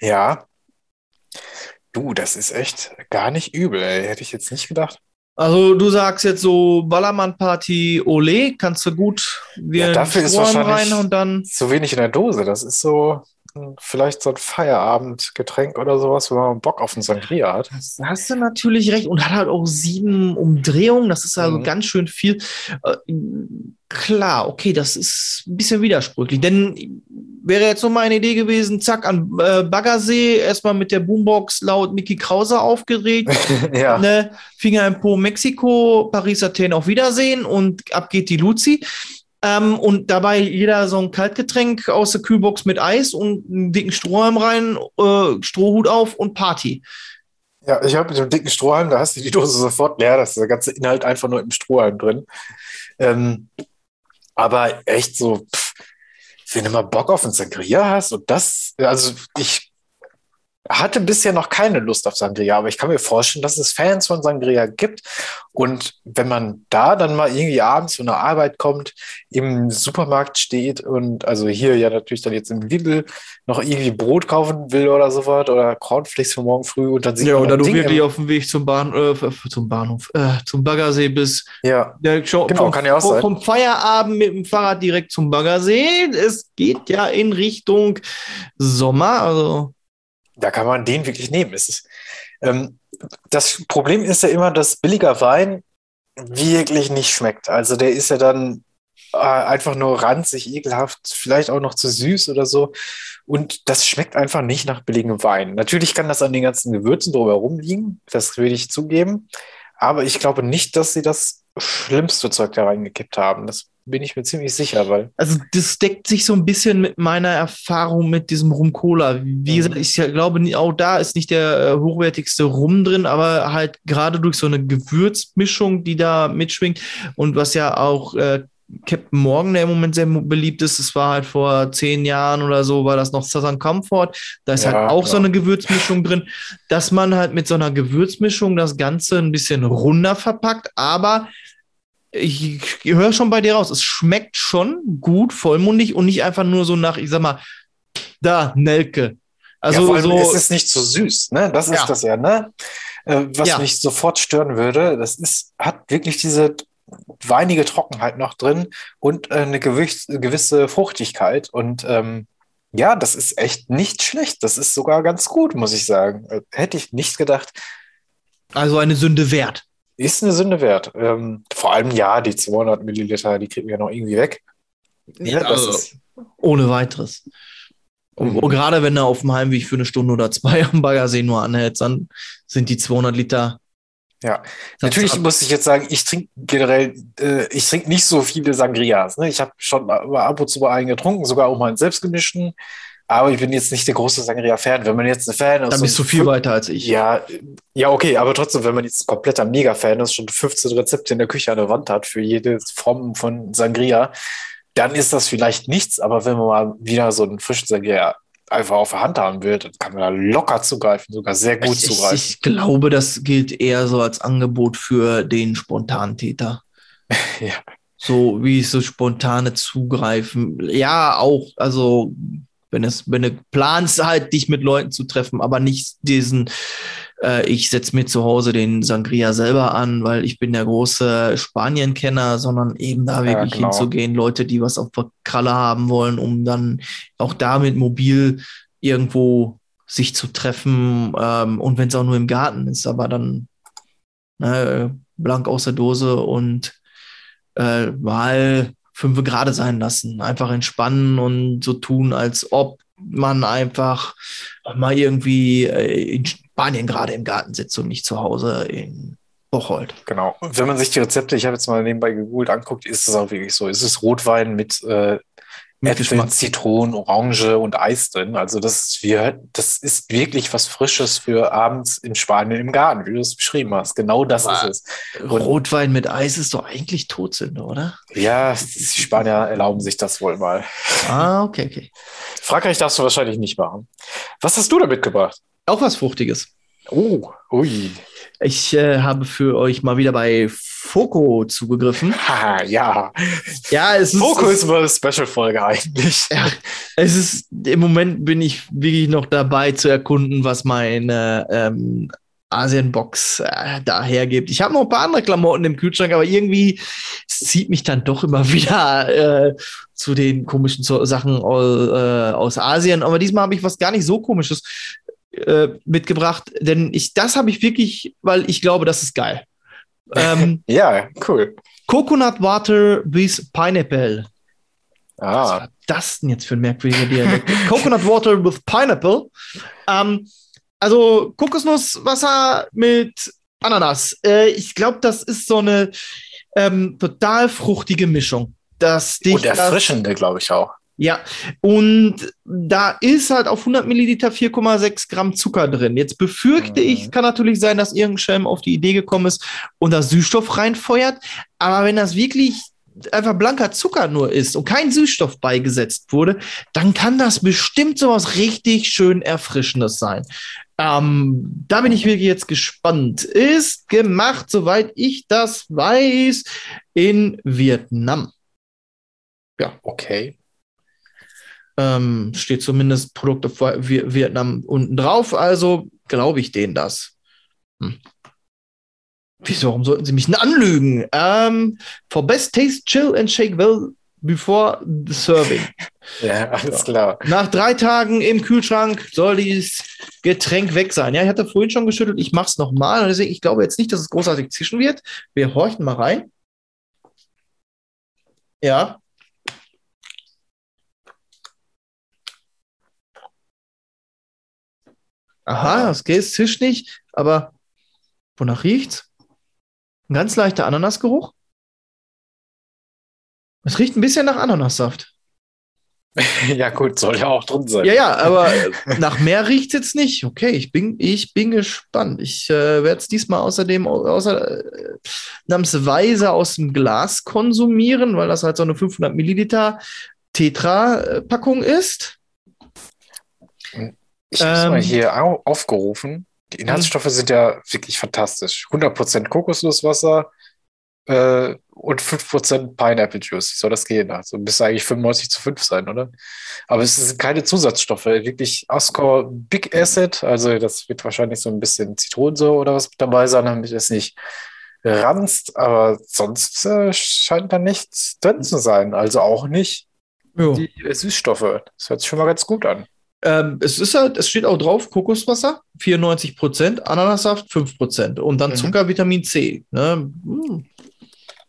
Ja, du, das ist echt gar nicht übel, ey. Hätte ich jetzt nicht gedacht. Also du sagst jetzt so Ballermann-Party, Ole, kannst du gut wir ja, dafür ist wahrscheinlich rein und dann. Zu wenig in der Dose, das ist so vielleicht so ein Feierabendgetränk oder sowas, wenn man Bock auf einen Sangria hat. Das hast du natürlich recht und hat halt auch sieben Umdrehungen. Das ist also Mhm. ganz schön viel. Äh, klar, okay, das ist ein bisschen widersprüchlich. Denn wäre jetzt so meine Idee gewesen, zack, an äh, Baggersee, erstmal mit der Boombox laut Mickey Krause aufgeregt. [LAUGHS] ja. ne, Finger im Po Mexiko, Paris, Athen auf Wiedersehen und ab geht die Luzi. Ähm, und dabei jeder so ein Kaltgetränk aus der Kühlbox mit Eis und einen dicken Strohhalm rein, äh, Strohhut auf und Party. Ja, ich habe mit dem dicken Strohhalm, da hast du die Dose sofort leer, da ist der ganze Inhalt einfach nur im Strohhalm drin. Ähm, aber echt so, pff, wenn du mal Bock auf einen Sangria hast und das, also ich hatte bisher noch keine Lust auf Sangria, aber ich kann mir vorstellen, dass es Fans von Sangria gibt. Und wenn man da dann mal irgendwie abends von der Arbeit kommt, im Supermarkt steht und also hier ja natürlich dann jetzt im Lidl noch irgendwie Brot kaufen will oder sowas oder Cornflakes für morgen früh und dann sieht Ja, man oder ein du wirklich auf dem Weg zum, Bahn, äh, zum Bahnhof, äh, zum Baggersee bist. Ja, Der Show, Genau, vom, kann ja auch sein. vom Feierabend mit dem Fahrrad direkt zum Baggersee. Es geht ja in Richtung Sommer. Also da kann man den wirklich nehmen. Ist, ähm, das Problem ist ja immer, dass billiger Wein wirklich nicht schmeckt. Also der ist ja dann äh, einfach nur ranzig, ekelhaft, vielleicht auch noch zu süß oder so. Und das schmeckt einfach nicht nach billigem Wein. Natürlich kann das an den ganzen Gewürzen drumherum liegen, das will ich zugeben. Aber ich glaube nicht, dass sie das schlimmste Zeug da reingekippt haben. Das bin ich mir ziemlich sicher, weil Also das deckt sich so ein bisschen mit meiner Erfahrung mit diesem Rum Cola. Wie gesagt, ich ja glaube, auch da ist nicht der äh, hochwertigste Rum drin, aber halt gerade durch so eine Gewürzmischung, die da mitschwingt und was ja auch äh, Captain Morgan, der im Moment sehr beliebt ist, das war halt vor zehn Jahren oder so, war das noch Southern Comfort. Da ist Ja, halt auch so klar. eine Gewürzmischung drin, dass man halt mit so einer Gewürzmischung das Ganze ein bisschen runder verpackt, aber ich, höre schon bei dir raus, es schmeckt schon gut, vollmundig und nicht einfach nur so nach, ich sag mal, da, Nelke. Also ja, vor allem so, ist es nicht so süß, ne? Das Ja. ist das ja, ne? Äh, was Ja. mich sofort stören würde, das ist, hat wirklich diese weinige Trockenheit noch drin und äh, eine gewiss, gewisse Fruchtigkeit. Und ähm, ja, das ist echt nicht schlecht. Das ist sogar ganz gut, muss ich sagen. Äh, hätte ich nicht gedacht. also eine Sünde wert. Ist eine Sünde wert. Ähm, vor allem, ja, die 200 Milliliter, die kriegen wir noch irgendwie weg. Ja, also, ist, ohne weiteres. Und, Mhm. und gerade wenn er auf dem Heimweg für eine Stunde oder zwei [LAUGHS] am Baggersee nur anhält, dann sind die 200 Liter. Ja, Natürlich ab. muss ich jetzt sagen, ich trinke generell, äh, ich trinke nicht so viele Sangrias. Ne? Ich habe schon mal ab und zu mal einen getrunken, sogar auch mal einen selbstgemischten. Aber ich bin jetzt nicht der große Sangria-Fan. Wenn man jetzt ein Fan ist. Dann bist du viel weiter als ich. Ja, ja, okay, aber trotzdem, wenn man jetzt ein kompletter Mega-Fan ist, schon 15 Rezepte in der Küche an der Wand hat für jede Form von Sangria, dann ist das vielleicht nichts. Aber wenn man mal wieder so einen frischen Sangria einfach auf der Hand haben will, dann kann man da locker zugreifen, sogar sehr gut ich, ich, zugreifen. ich glaube, das gilt eher so als Angebot für den Spontantäter. [LAUGHS] Ja. So wie so spontane Zugreifen. Ja, auch, also wenn es, wenn du planst, halt dich mit Leuten zu treffen, aber nicht diesen, äh, ich setze mir zu Hause den Sangria selber an, weil ich bin der große Spanien-Kenner, sondern eben da Ja, wirklich genau. hinzugehen, Leute, die was auf der Kralle haben wollen, um dann auch damit mobil irgendwo sich zu treffen ähm, und wenn es auch nur im Garten ist, aber dann ne, blank aus der Dose und äh, mal fünf gerade sein lassen, einfach entspannen und so tun, als ob man einfach mal irgendwie äh, in Spanien gerade im Garten sitzt und nicht zu Hause in Bocholt. Genau. Wenn man sich die Rezepte, ich habe jetzt mal nebenbei gegoogelt, anguckt, ist es auch wirklich so. Es ist Rotwein mit äh, Geschmack. Zitronen, Orange und Eis drin. Also das ist, wir, das ist wirklich was Frisches für abends in Spanien im Garten, wie du es beschrieben hast. Genau das Aber- ist es. Und- Rotwein mit Eis ist doch eigentlich Todsünde, oder? Ja, die Spanier erlauben sich das wohl mal. Ah, okay, okay. Frankreich darfst du wahrscheinlich nicht machen. Was hast du da mitgebracht? Auch was Fruchtiges. Oh, ui. Ich äh, habe für euch mal wieder bei Foco zugegriffen. [LAUGHS] Haha, ja. Ja, es ist, Fokus es, ist eine Special-Folge eigentlich. ja, es ist im Moment bin ich wirklich noch dabei zu erkunden, was meine ähm, Asienbox äh, da hergibt. Ich habe noch ein paar andere Klamotten im Kühlschrank, aber irgendwie zieht mich dann doch immer [LAUGHS] wieder äh, zu den komischen Sachen aus, äh, aus Asien. Aber diesmal habe ich was gar nicht so komisches äh, mitgebracht, denn ich das habe ich wirklich, weil ich glaube, das ist geil. Ähm, [LAUGHS] Ja, cool. Coconut Water with Pineapple. Was Ah, war das denn jetzt für ein merkwürdiger Dialekt? [LAUGHS] Coconut Water with Pineapple. Ähm, also Kokosnusswasser mit Ananas. Äh, ich glaube, das ist so eine ähm, total fruchtige Mischung. Das dich und erfrischende, glaube ich auch. Ja, und da ist halt auf 100 Milliliter 4,6 Gramm Zucker drin. Jetzt befürchte Mhm. ich, kann natürlich sein, dass irgendein Schelm auf die Idee gekommen ist und da Süßstoff reinfeuert. Aber wenn das wirklich einfach blanker Zucker nur ist und kein Süßstoff beigesetzt wurde, dann kann das bestimmt sowas richtig schön Erfrischendes sein. Ähm, da bin ich wirklich jetzt gespannt. Ist gemacht, soweit ich das weiß, in Vietnam. Okay. Ähm, steht zumindest Produkt of Vi- Vietnam unten drauf, also glaube ich denen das. Hm. Wieso, warum sollten sie mich denn anlügen? Ähm, for best taste, chill and shake well before the serving. [LAUGHS] Ja, alles klar. Nach drei Tagen im Kühlschrank soll dieses Getränk weg sein. Ja, ich hatte vorhin schon geschüttelt, ich mache es nochmal. Deswegen, ich glaube jetzt nicht, dass es großartig zischen wird. Wir horchen mal rein. Ja. Aha, das Käse zischt nicht, aber wonach riecht's? Ein ganz leichter Ananasgeruch. Es riecht ein bisschen nach Ananassaft. [LAUGHS] ja, gut, soll ja auch drin sein. Ja, ja, aber nach mehr riecht jetzt nicht. Okay, ich bin, ich bin gespannt. Ich äh, werde es diesmal außerdem außer, äh, aus dem Glas konsumieren, weil das halt so eine 500 Milliliter Tetra-Packung ist. Ich habe Ähm. mal hier au aufgerufen. Die Inhaltsstoffe sind ja wirklich fantastisch. 100% Kokosnusswasser äh, und 5% Pineapple Juice. Wie soll das gehen? Also müsste eigentlich 95 zu 5 sein, oder? Aber es sind keine Zusatzstoffe. Wirklich Ascor Big Acid. Also das wird wahrscheinlich so ein bisschen Zitronensäure oder was dabei sein, damit es nicht ranzt. Aber sonst äh, scheint da nichts drin zu sein. Also auch nicht die äh, Süßstoffe. Das hört sich schon mal ganz gut an. Ähm, es ist halt, es steht auch drauf, Kokoswasser, 94 Prozent, Ananassaft 5 Prozent und dann Mhm. Zucker, Vitamin C. Ne? Hm.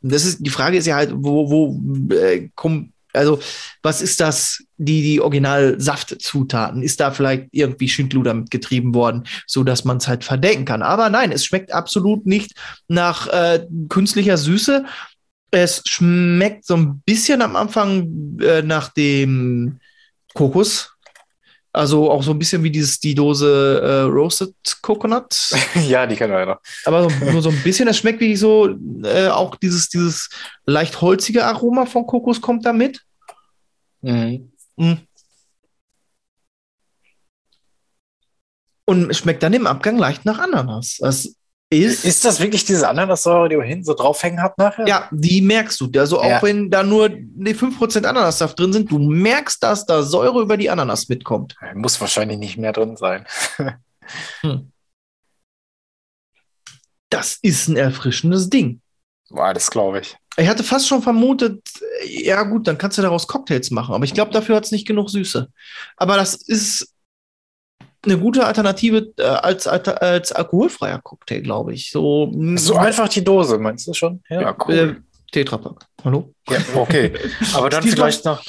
Das ist, die Frage ist ja halt, wo, wo, äh, komm, also, was ist das, die, die Original-Saftzutaten? Ist da vielleicht irgendwie Schindluder mitgetrieben worden, so dass man es halt verdecken kann? Aber nein, es schmeckt absolut nicht nach äh, künstlicher Süße. Es schmeckt so ein bisschen am Anfang äh, nach dem Kokos. Also auch so ein bisschen wie dieses, die Dose äh, Roasted Coconut. [LAUGHS] ja, die ja noch. Aber so, nur so ein bisschen, das schmeckt wirklich so, äh, auch dieses, dieses leicht holzige Aroma von Kokos kommt da mit. Mhm. Mm. Und es schmeckt dann im Abgang leicht nach Ananas. Das ist, Ist das wirklich diese Ananassäure, die man hinten so draufhängen hat nachher? ja, die merkst du. Also auch Ja. wenn da nur die 5% Ananassaft drin sind, du merkst, dass da Säure über die Ananas mitkommt. Muss wahrscheinlich nicht mehr drin sein. [LAUGHS] Das ist ein erfrischendes Ding. Boah, das glaube ich. Ich hatte fast schon vermutet, ja gut, dann kannst du daraus Cocktails machen, aber ich glaube, dafür hat es nicht genug Süße. Aber das ist eine gute Alternative äh, als, als, alkoholfreier Cocktail, glaube ich. So, mm, So einfach die Dose, meinst du schon? Ja, äh, Tetrapack. Hallo? Ja, okay. Aber dann [LAUGHS] vielleicht noch,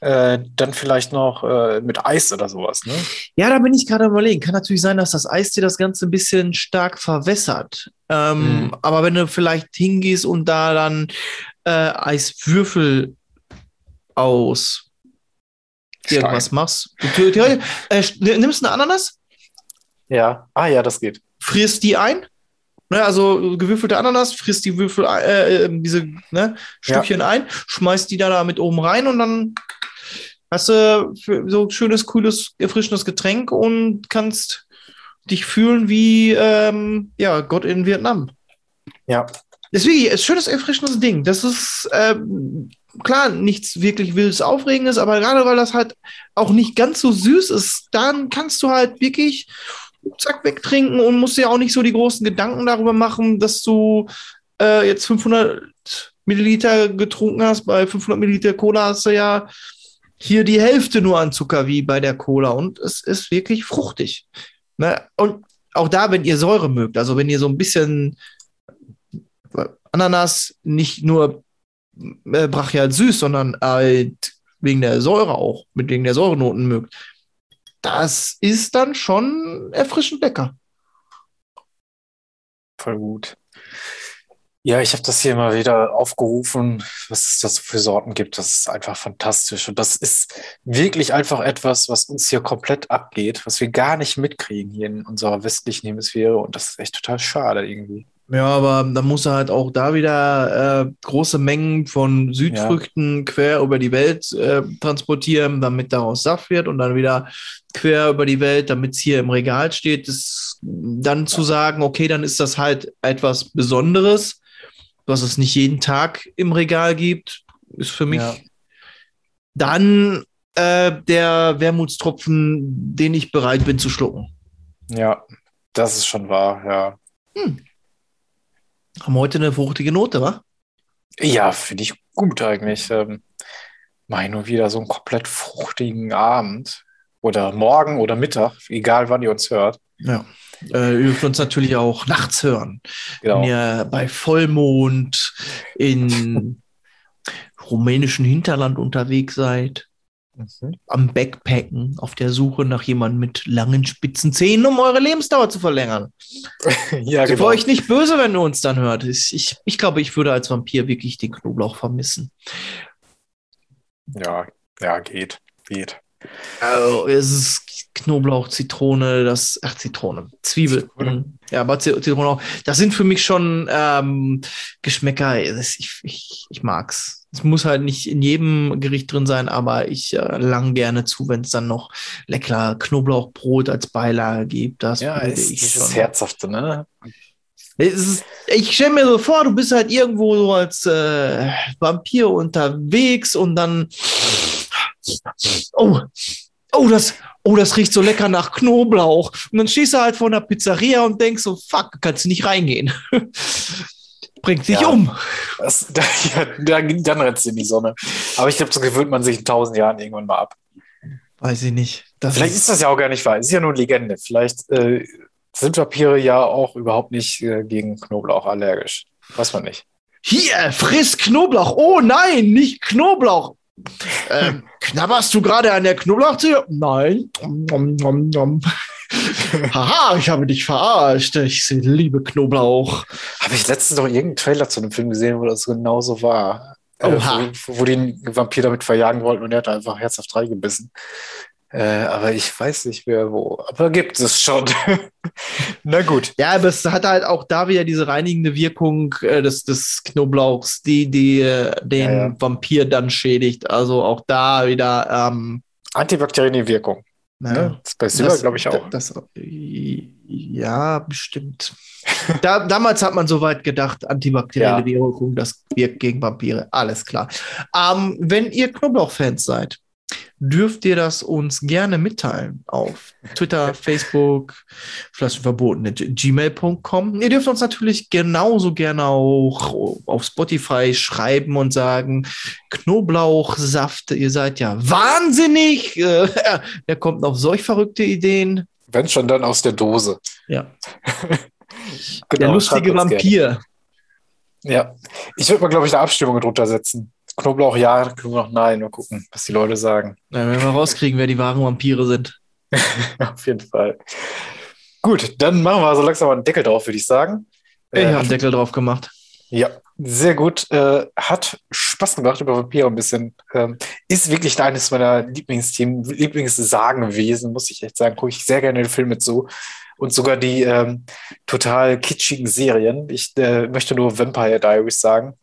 äh, dann vielleicht noch äh, mit Eis oder sowas, ne? Ja, da bin ich gerade am überlegen. Kann natürlich sein, dass das Eis dir das Ganze ein bisschen stark verwässert. Ähm, Mhm. Aber wenn du vielleicht hingehst und da dann äh, Eiswürfel aus irgendwas machst. Du, du, äh, nimmst eine Ananas, Ja. Ah ja, das geht. frisst die ein. Ne, also gewürfelte Ananas, frisst die Würfel, äh, äh, diese ne, Stückchen ein, schmeißt die da, da mit oben rein und dann hast du für so ein schönes, cooles, erfrischendes Getränk und kannst dich fühlen wie ähm, ja, Gott in Vietnam. Ja. Deswegen, es ist ein schönes, erfrischendes Ding. Das ist ähm, klar nichts wirklich wildes, aufregendes, aber gerade weil das halt auch nicht ganz so süß ist, dann kannst du halt wirklich zack wegtrinken und musst dir auch nicht so die großen Gedanken darüber machen, dass du äh, jetzt 500 Milliliter getrunken hast. Bei 500 Milliliter Cola hast du ja hier die Hälfte nur an Zucker wie bei der Cola und es ist wirklich fruchtig. Ne? Und auch da, wenn ihr Säure mögt, also wenn ihr so ein bisschen Ananas nicht nur äh, brachial süß, sondern halt wegen der Säure auch, mit wegen der Säurenoten mögt, das ist dann schon erfrischend lecker. Voll gut. Ja, ich habe das hier mal wieder aufgerufen, was es da so für Sorten gibt. Das ist einfach fantastisch. Und das ist wirklich einfach etwas, was uns hier komplett abgeht, was wir gar nicht mitkriegen hier in unserer westlichen Hemisphäre. Und das ist echt total schade irgendwie. Ja, aber dann muss er halt auch da wieder äh, große Mengen von Südfrüchten ja. quer über die Welt äh, transportieren, damit daraus Saft wird und dann wieder quer über die Welt, damit es hier im Regal steht. Das, dann zu sagen, okay, dann ist das halt etwas Besonderes, was es nicht jeden Tag im Regal gibt, ist für mich ja. dann äh, der Wermutstropfen, den ich bereit bin zu schlucken. Ja, das ist schon wahr, ja. Hm. Haben heute eine fruchtige Note, wa? Ja, finde ich gut eigentlich. Ähm, Mach nur wieder so einen komplett fruchtigen Abend oder morgen oder Mittag, egal wann ihr uns hört. Ja. Äh, ihr dürft uns natürlich auch nachts hören. Genau. Wenn ihr bei Vollmond in [LAUGHS] rumänischen Hinterland unterwegs seid. Mhm. Am Backpacken, auf der Suche nach jemandem mit langen spitzen Zähnen, um eure Lebensdauer zu verlängern. [LAUGHS] ja, genau. Für euch nicht böse, wenn ihr uns dann hört. Ich, ich, ich glaube, ich würde als Vampir wirklich den Knoblauch vermissen. Ja, ja, geht, geht. Also, es ist Knoblauch, Zitrone, das, ach, Zitrone, Zwiebel. Zitrone. Ja, aber Zitrone auch. Das sind für mich schon ähm, Geschmäcker. Ich, ich, ich mag's. Es muss halt nicht in jedem Gericht drin sein, aber ich äh, lang gerne zu, wenn es dann noch lecker Knoblauchbrot als Beilage gibt. Das ja, ist ich schon. Herzhafte, ne? Ist, ich stelle mir so vor, du bist halt irgendwo so als äh, Vampir unterwegs und dann. Oh, oh, das, oh, das riecht so lecker nach Knoblauch. Und dann stehst du halt vor einer Pizzeria und denkst so, fuck, kannst du nicht reingehen. [LAUGHS] bringt dich ja, um. Das, [LAUGHS] da, ja, dann rennst du in die Sonne. Aber ich glaube, so gewöhnt man sich in tausend Jahren irgendwann mal ab. Weiß ich nicht. Das Vielleicht ist, ist das ja auch gar nicht wahr. Es ist ja nur Legende. Vielleicht äh, sind Vampire ja auch überhaupt nicht äh, gegen Knoblauch allergisch. Weiß man nicht. Hier, friss Knoblauch. Oh nein, nicht Knoblauch. Ähm, knabberst du gerade an der Knoblauchzehe? Nein. Nom, nom, nom. [LAUGHS] Haha, ich habe dich verarscht. Ich liebe Knoblauch. Habe ich letztens noch irgendeinen Trailer zu einem Film gesehen, wo das genauso war. Äh, wo, wo die einen Vampir damit verjagen wollten und er hat einfach herzhaft reingebissen. Äh, aber ich weiß nicht mehr wo. Aber gibt es schon. [LAUGHS] Na gut. Ja, aber es hat halt auch da wieder diese reinigende Wirkung äh, des, des Knoblauchs, die, die äh, den ja, ja. Vampir dann schädigt. Also auch da wieder. Ähm, Antibakterielle Wirkung. Ja, ne? Das bei Silber, glaube ich, auch. Das, ja, bestimmt. da, damals hat man soweit gedacht, antibakterielle. Wirkung, das wirkt gegen Vampire. Alles klar. Ähm, wenn ihr Knoblauch-Fans seid, dürft ihr das uns gerne mitteilen auf Twitter, [LAUGHS] Facebook, vielleicht verboten, gmail.com. Ihr dürft uns natürlich genauso gerne auch auf Spotify schreiben und sagen, Knoblauchsaft, ihr seid ja wahnsinnig. [LAUGHS] Äh, wer kommt auf solch verrückte Ideen? Wenn schon, dann aus der Dose. Ja. [LAUGHS] genau, der lustige Vampir. Gerne. Ja, ich würde mal, glaube ich, eine Abstimmung drunter setzen. Knoblauch ja, Knoblauch nein. Mal gucken, was die Leute sagen. Ja, wenn wir rauskriegen, wer die wahren Vampire sind. [LAUGHS] Auf jeden Fall. Gut, dann machen wir so langsam mal einen Deckel drauf, würde ich sagen. Ich äh, habe einen Deckel drauf gemacht. Ja, sehr gut. Äh, hat Spaß gemacht über Vampire ein bisschen. Ähm, ist wirklich eines meiner Lieblingsthemen, Lieblingssagenwesen, muss ich echt sagen. Gucke ich sehr gerne den Film mit so. Und sogar die ähm, total kitschigen Serien. Ich äh, möchte nur Vampire Diaries sagen.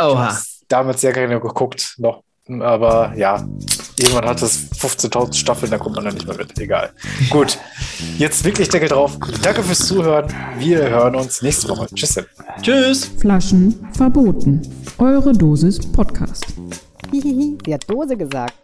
Oha damals sehr gerne geguckt noch. Aber ja, irgendwann hat es 15.000 Staffeln, da kommt man dann nicht mehr mit. Egal. Gut, jetzt wirklich Deckel drauf. Danke fürs Zuhören. Wir hören uns nächste Woche. Tschüss. Tschüss. Flaschen verboten. Eure Dosis Podcast. [LAUGHS] Hihihi, sie hat Dose gesagt.